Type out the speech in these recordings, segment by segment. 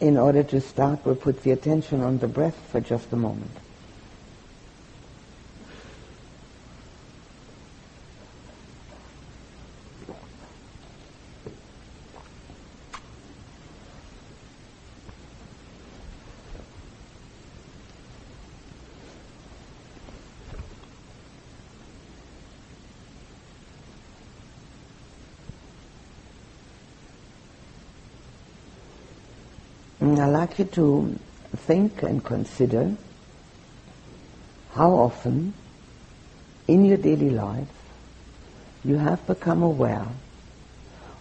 In order to start, we'll put the attention on the breath for just a moment. I'd like you to think and consider how often in your daily life you have become aware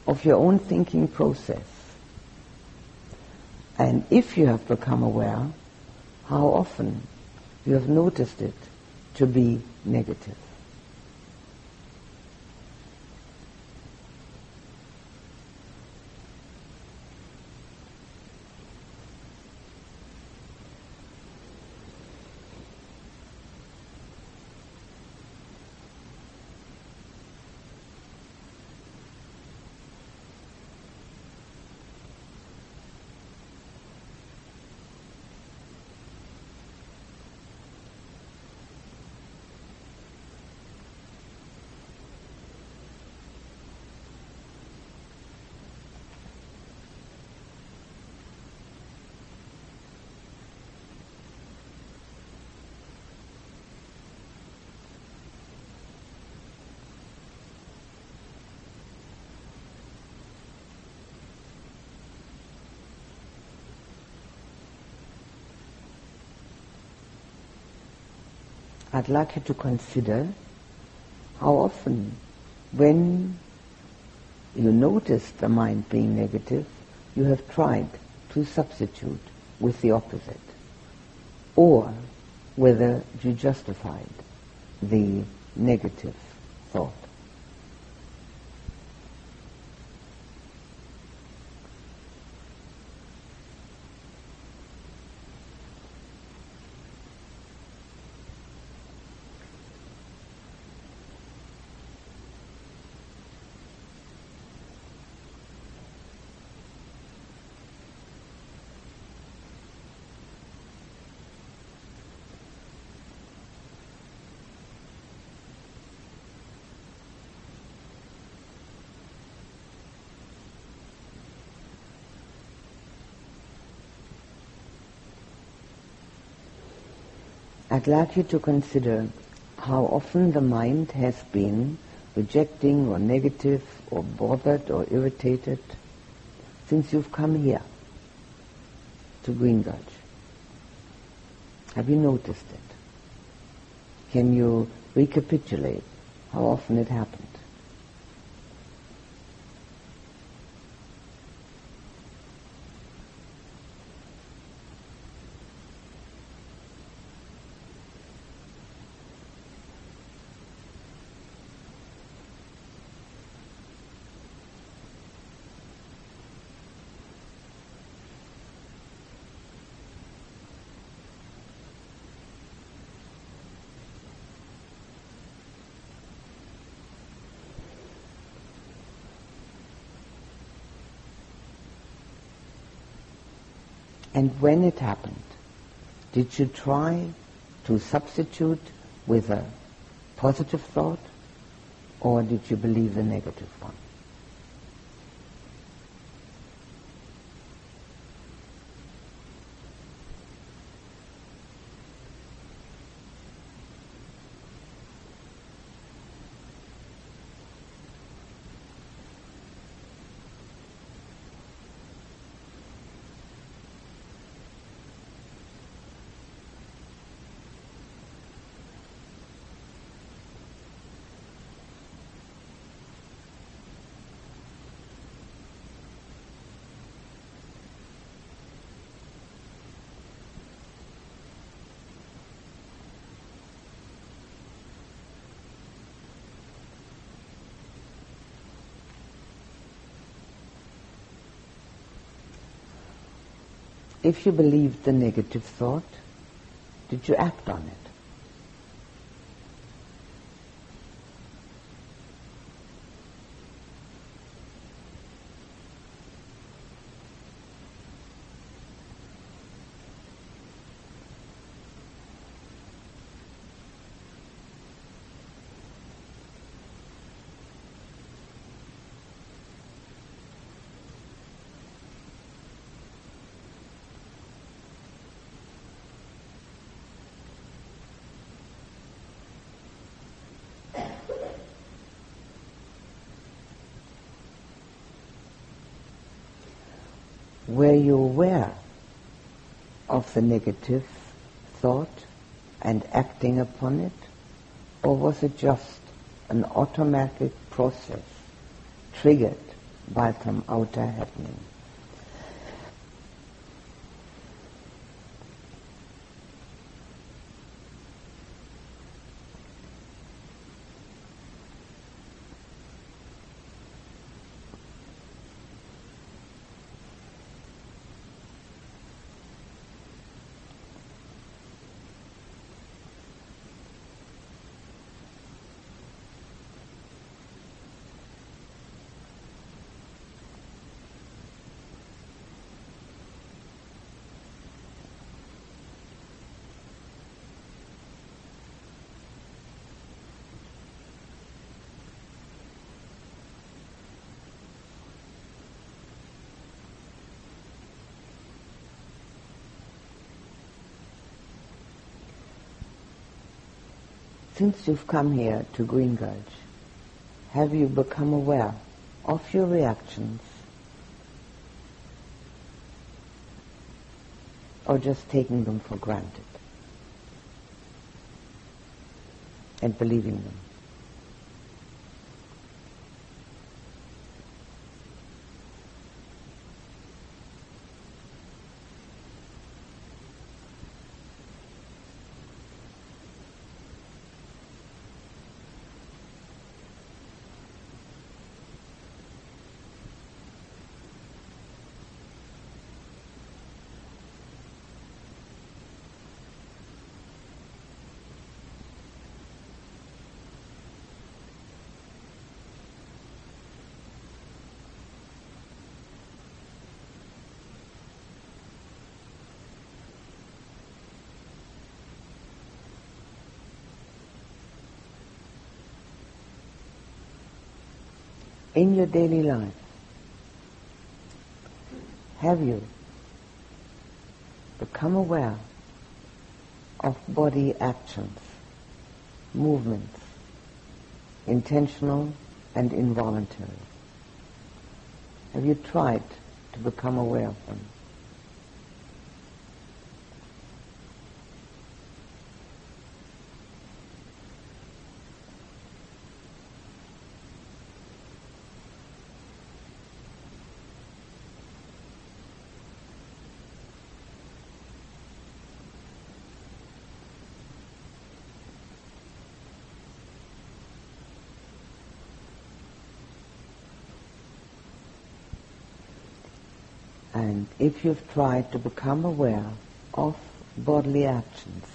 of your own thinking process. And if you have become aware, how often you have noticed it to be negative. I'd like you to consider how often when you notice the mind being negative, you have tried to substitute with the opposite, or whether you justified the negative thought. I'd like you to consider how often the mind has been rejecting or negative or bothered or irritated since you've come here to Green Gulch. Have you noticed it? Can you recapitulate how often it happened? And when it happened, did you try to substitute with a positive thought or did you believe the negative one? If you believed the negative thought, did you act on it? You aware of the negative thought and acting upon it? Or was it just an automatic process triggered by some outer happening? Since you've come here to Green Gulch, have you become aware of your reactions? Or just taking them for granted and believing them? In your daily life, have you become aware of body actions, movements, intentional and involuntary? Have you tried to become aware of them? And if you've tried to become aware of bodily actions,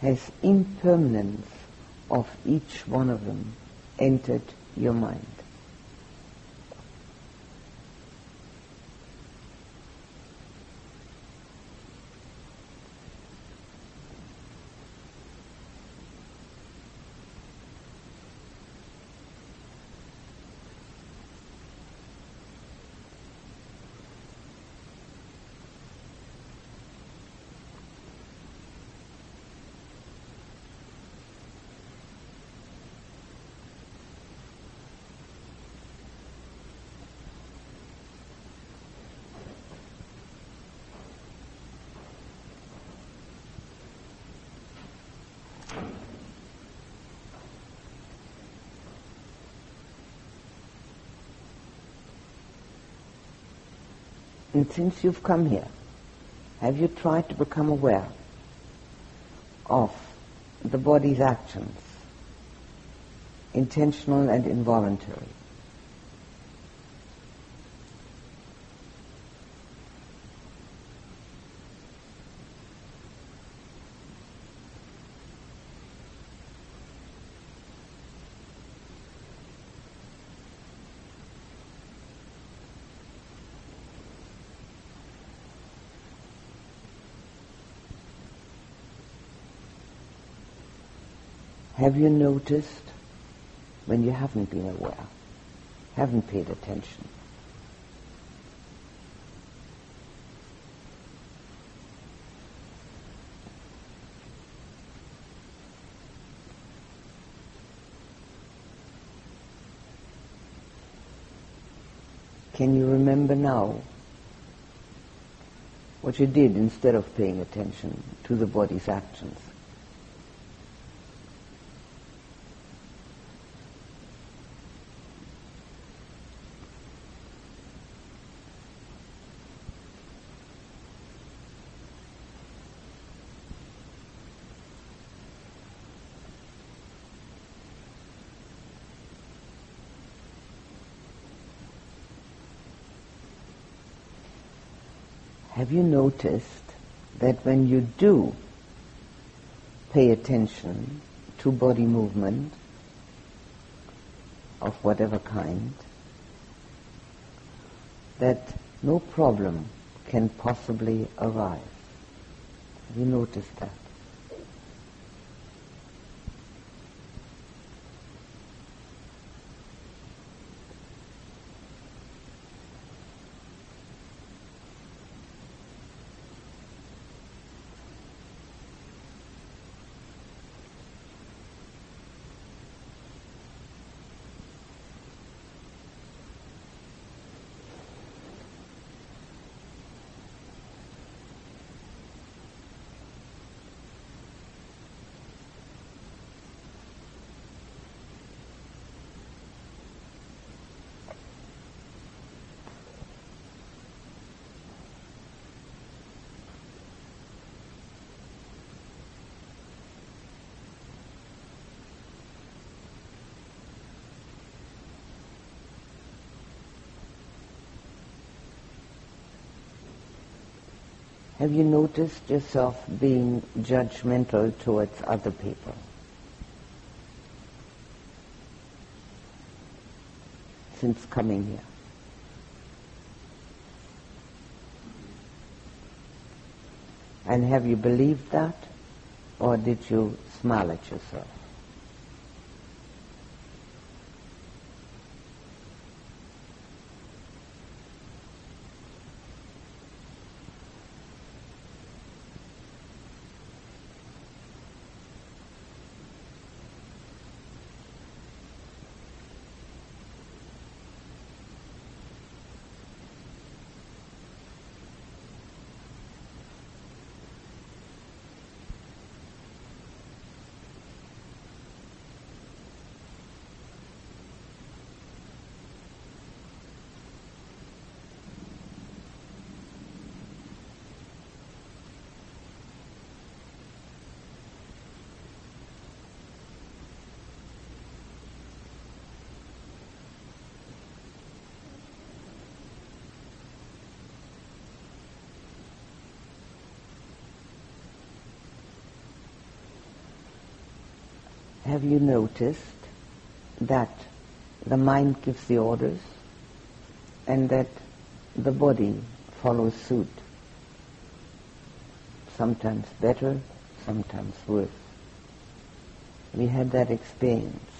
has impermanence of each one of them entered your mind? And since you've come here, have you tried to become aware of the body's actions, intentional and involuntary? Have you noticed when you haven't been aware, haven't paid attention? Can you remember now what you did instead of paying attention to the body's actions. Have you noticed that when you do pay attention to body movement of whatever kind, that no problem can possibly arise? Have you noticed that? Have you noticed yourself being judgmental towards other people? Since coming here. And have you believed that? Or did you smile at yourself? Have you noticed that the mind gives the orders and that the body follows suit? Sometimes better, sometimes worse. We had that experience.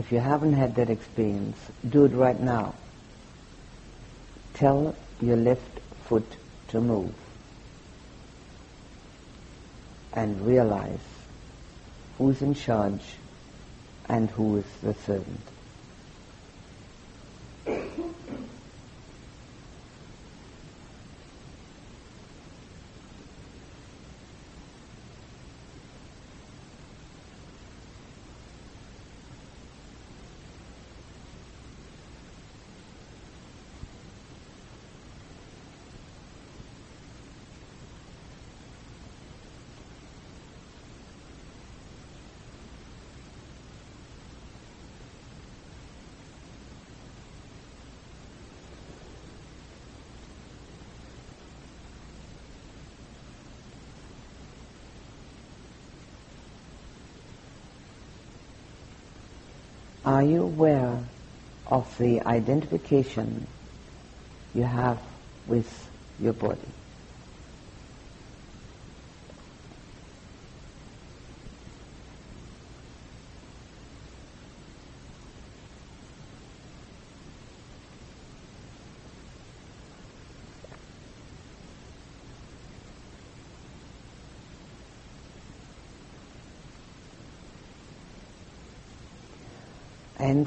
If you haven't had that experience, do it right now. Tell your left foot to move and realize who's in charge and who is the servant. Are you aware of the identification you have with your body?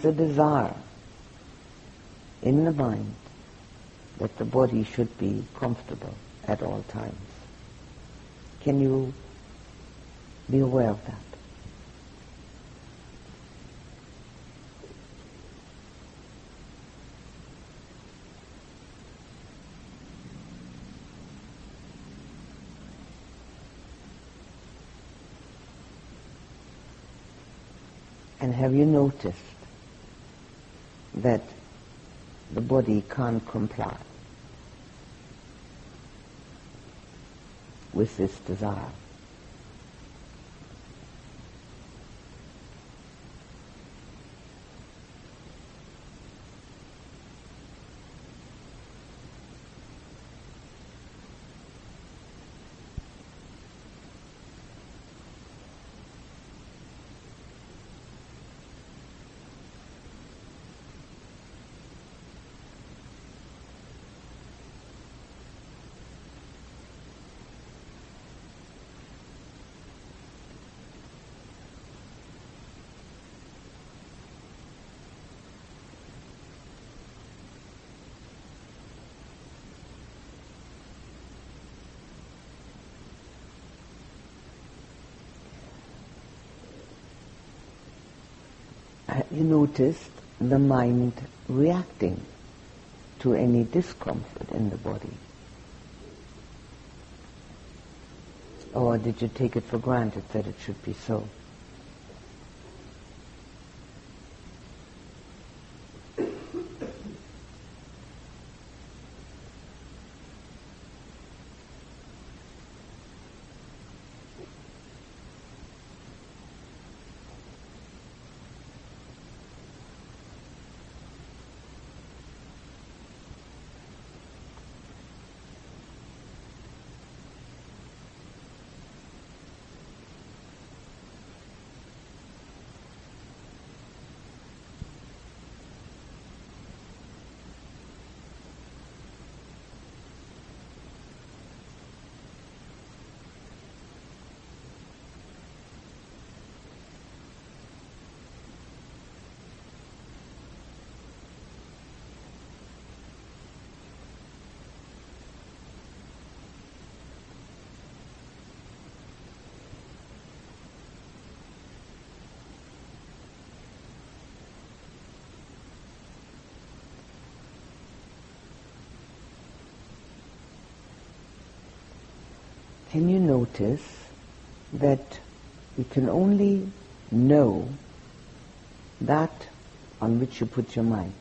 The desire in the mind that the body should be comfortable at all times. Can you be aware of that? And have you noticed that the body can't comply with this desire? Uh, you noticed the mind reacting to any discomfort in the body? Or did you take it for granted that it should be so? Can you notice that you can only know that on which you put your mind?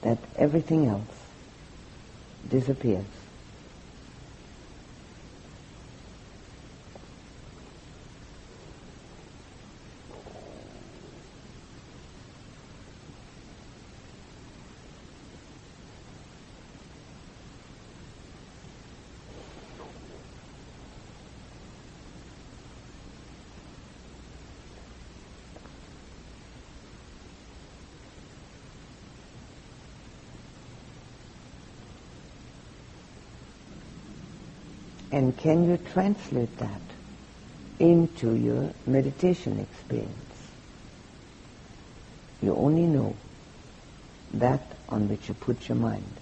That everything else disappears. And can you translate that into your meditation experience? You only know that on which you put your mind.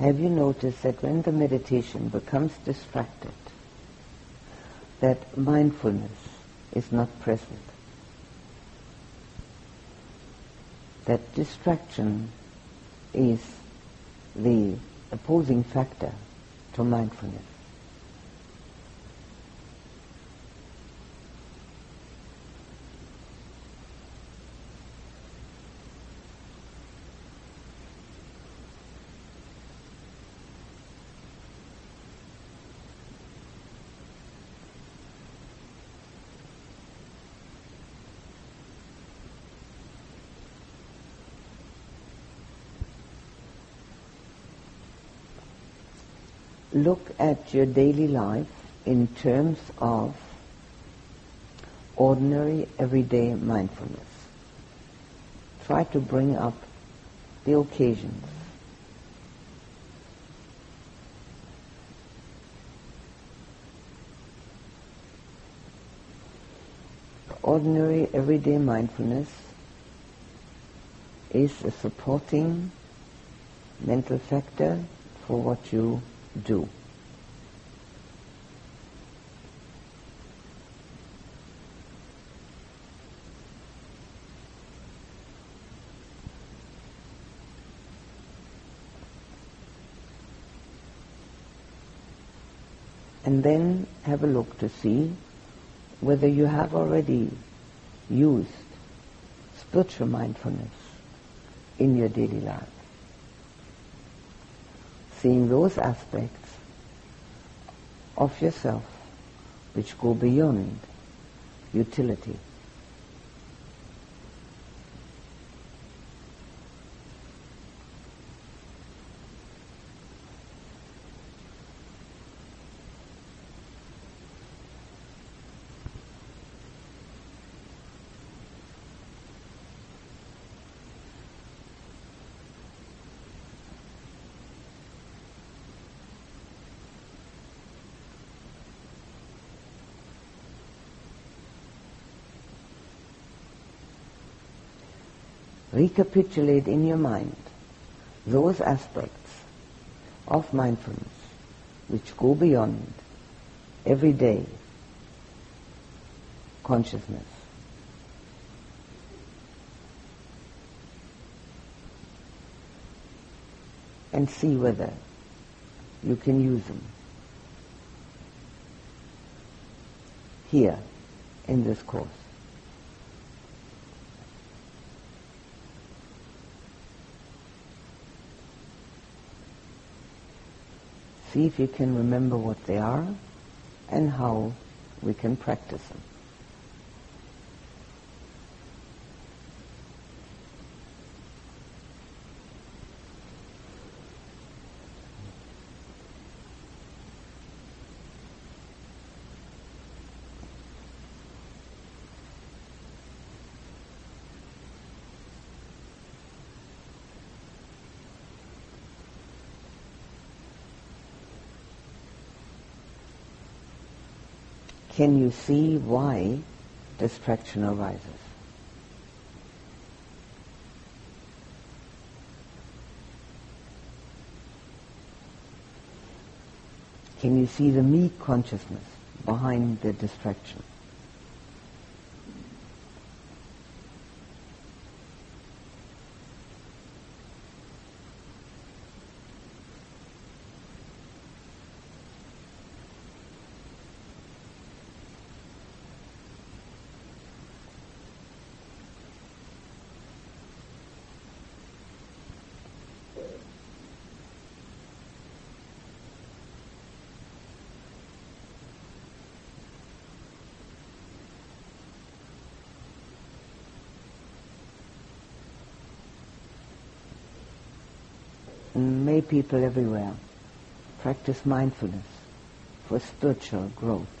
Have you noticed that when the meditation becomes distracted, that mindfulness is not present? that distraction is the opposing factor to mindfulness. Look at your daily life in terms of ordinary, everyday mindfulness. Try to bring up the occasions. Ordinary, everyday mindfulness is a supporting mental factor for what you do. And then have a look to see whether you have already used spiritual mindfulness in your daily life seeing those aspects of yourself which go beyond utility. Recapitulate in your mind those aspects of mindfulness which go beyond everyday consciousness. And see whether you can use them here in this course. See if you can remember what they are and how we can practice them. Can you see why distraction arises? Can you see the me consciousness behind the distraction? May people everywhere practice mindfulness for spiritual growth.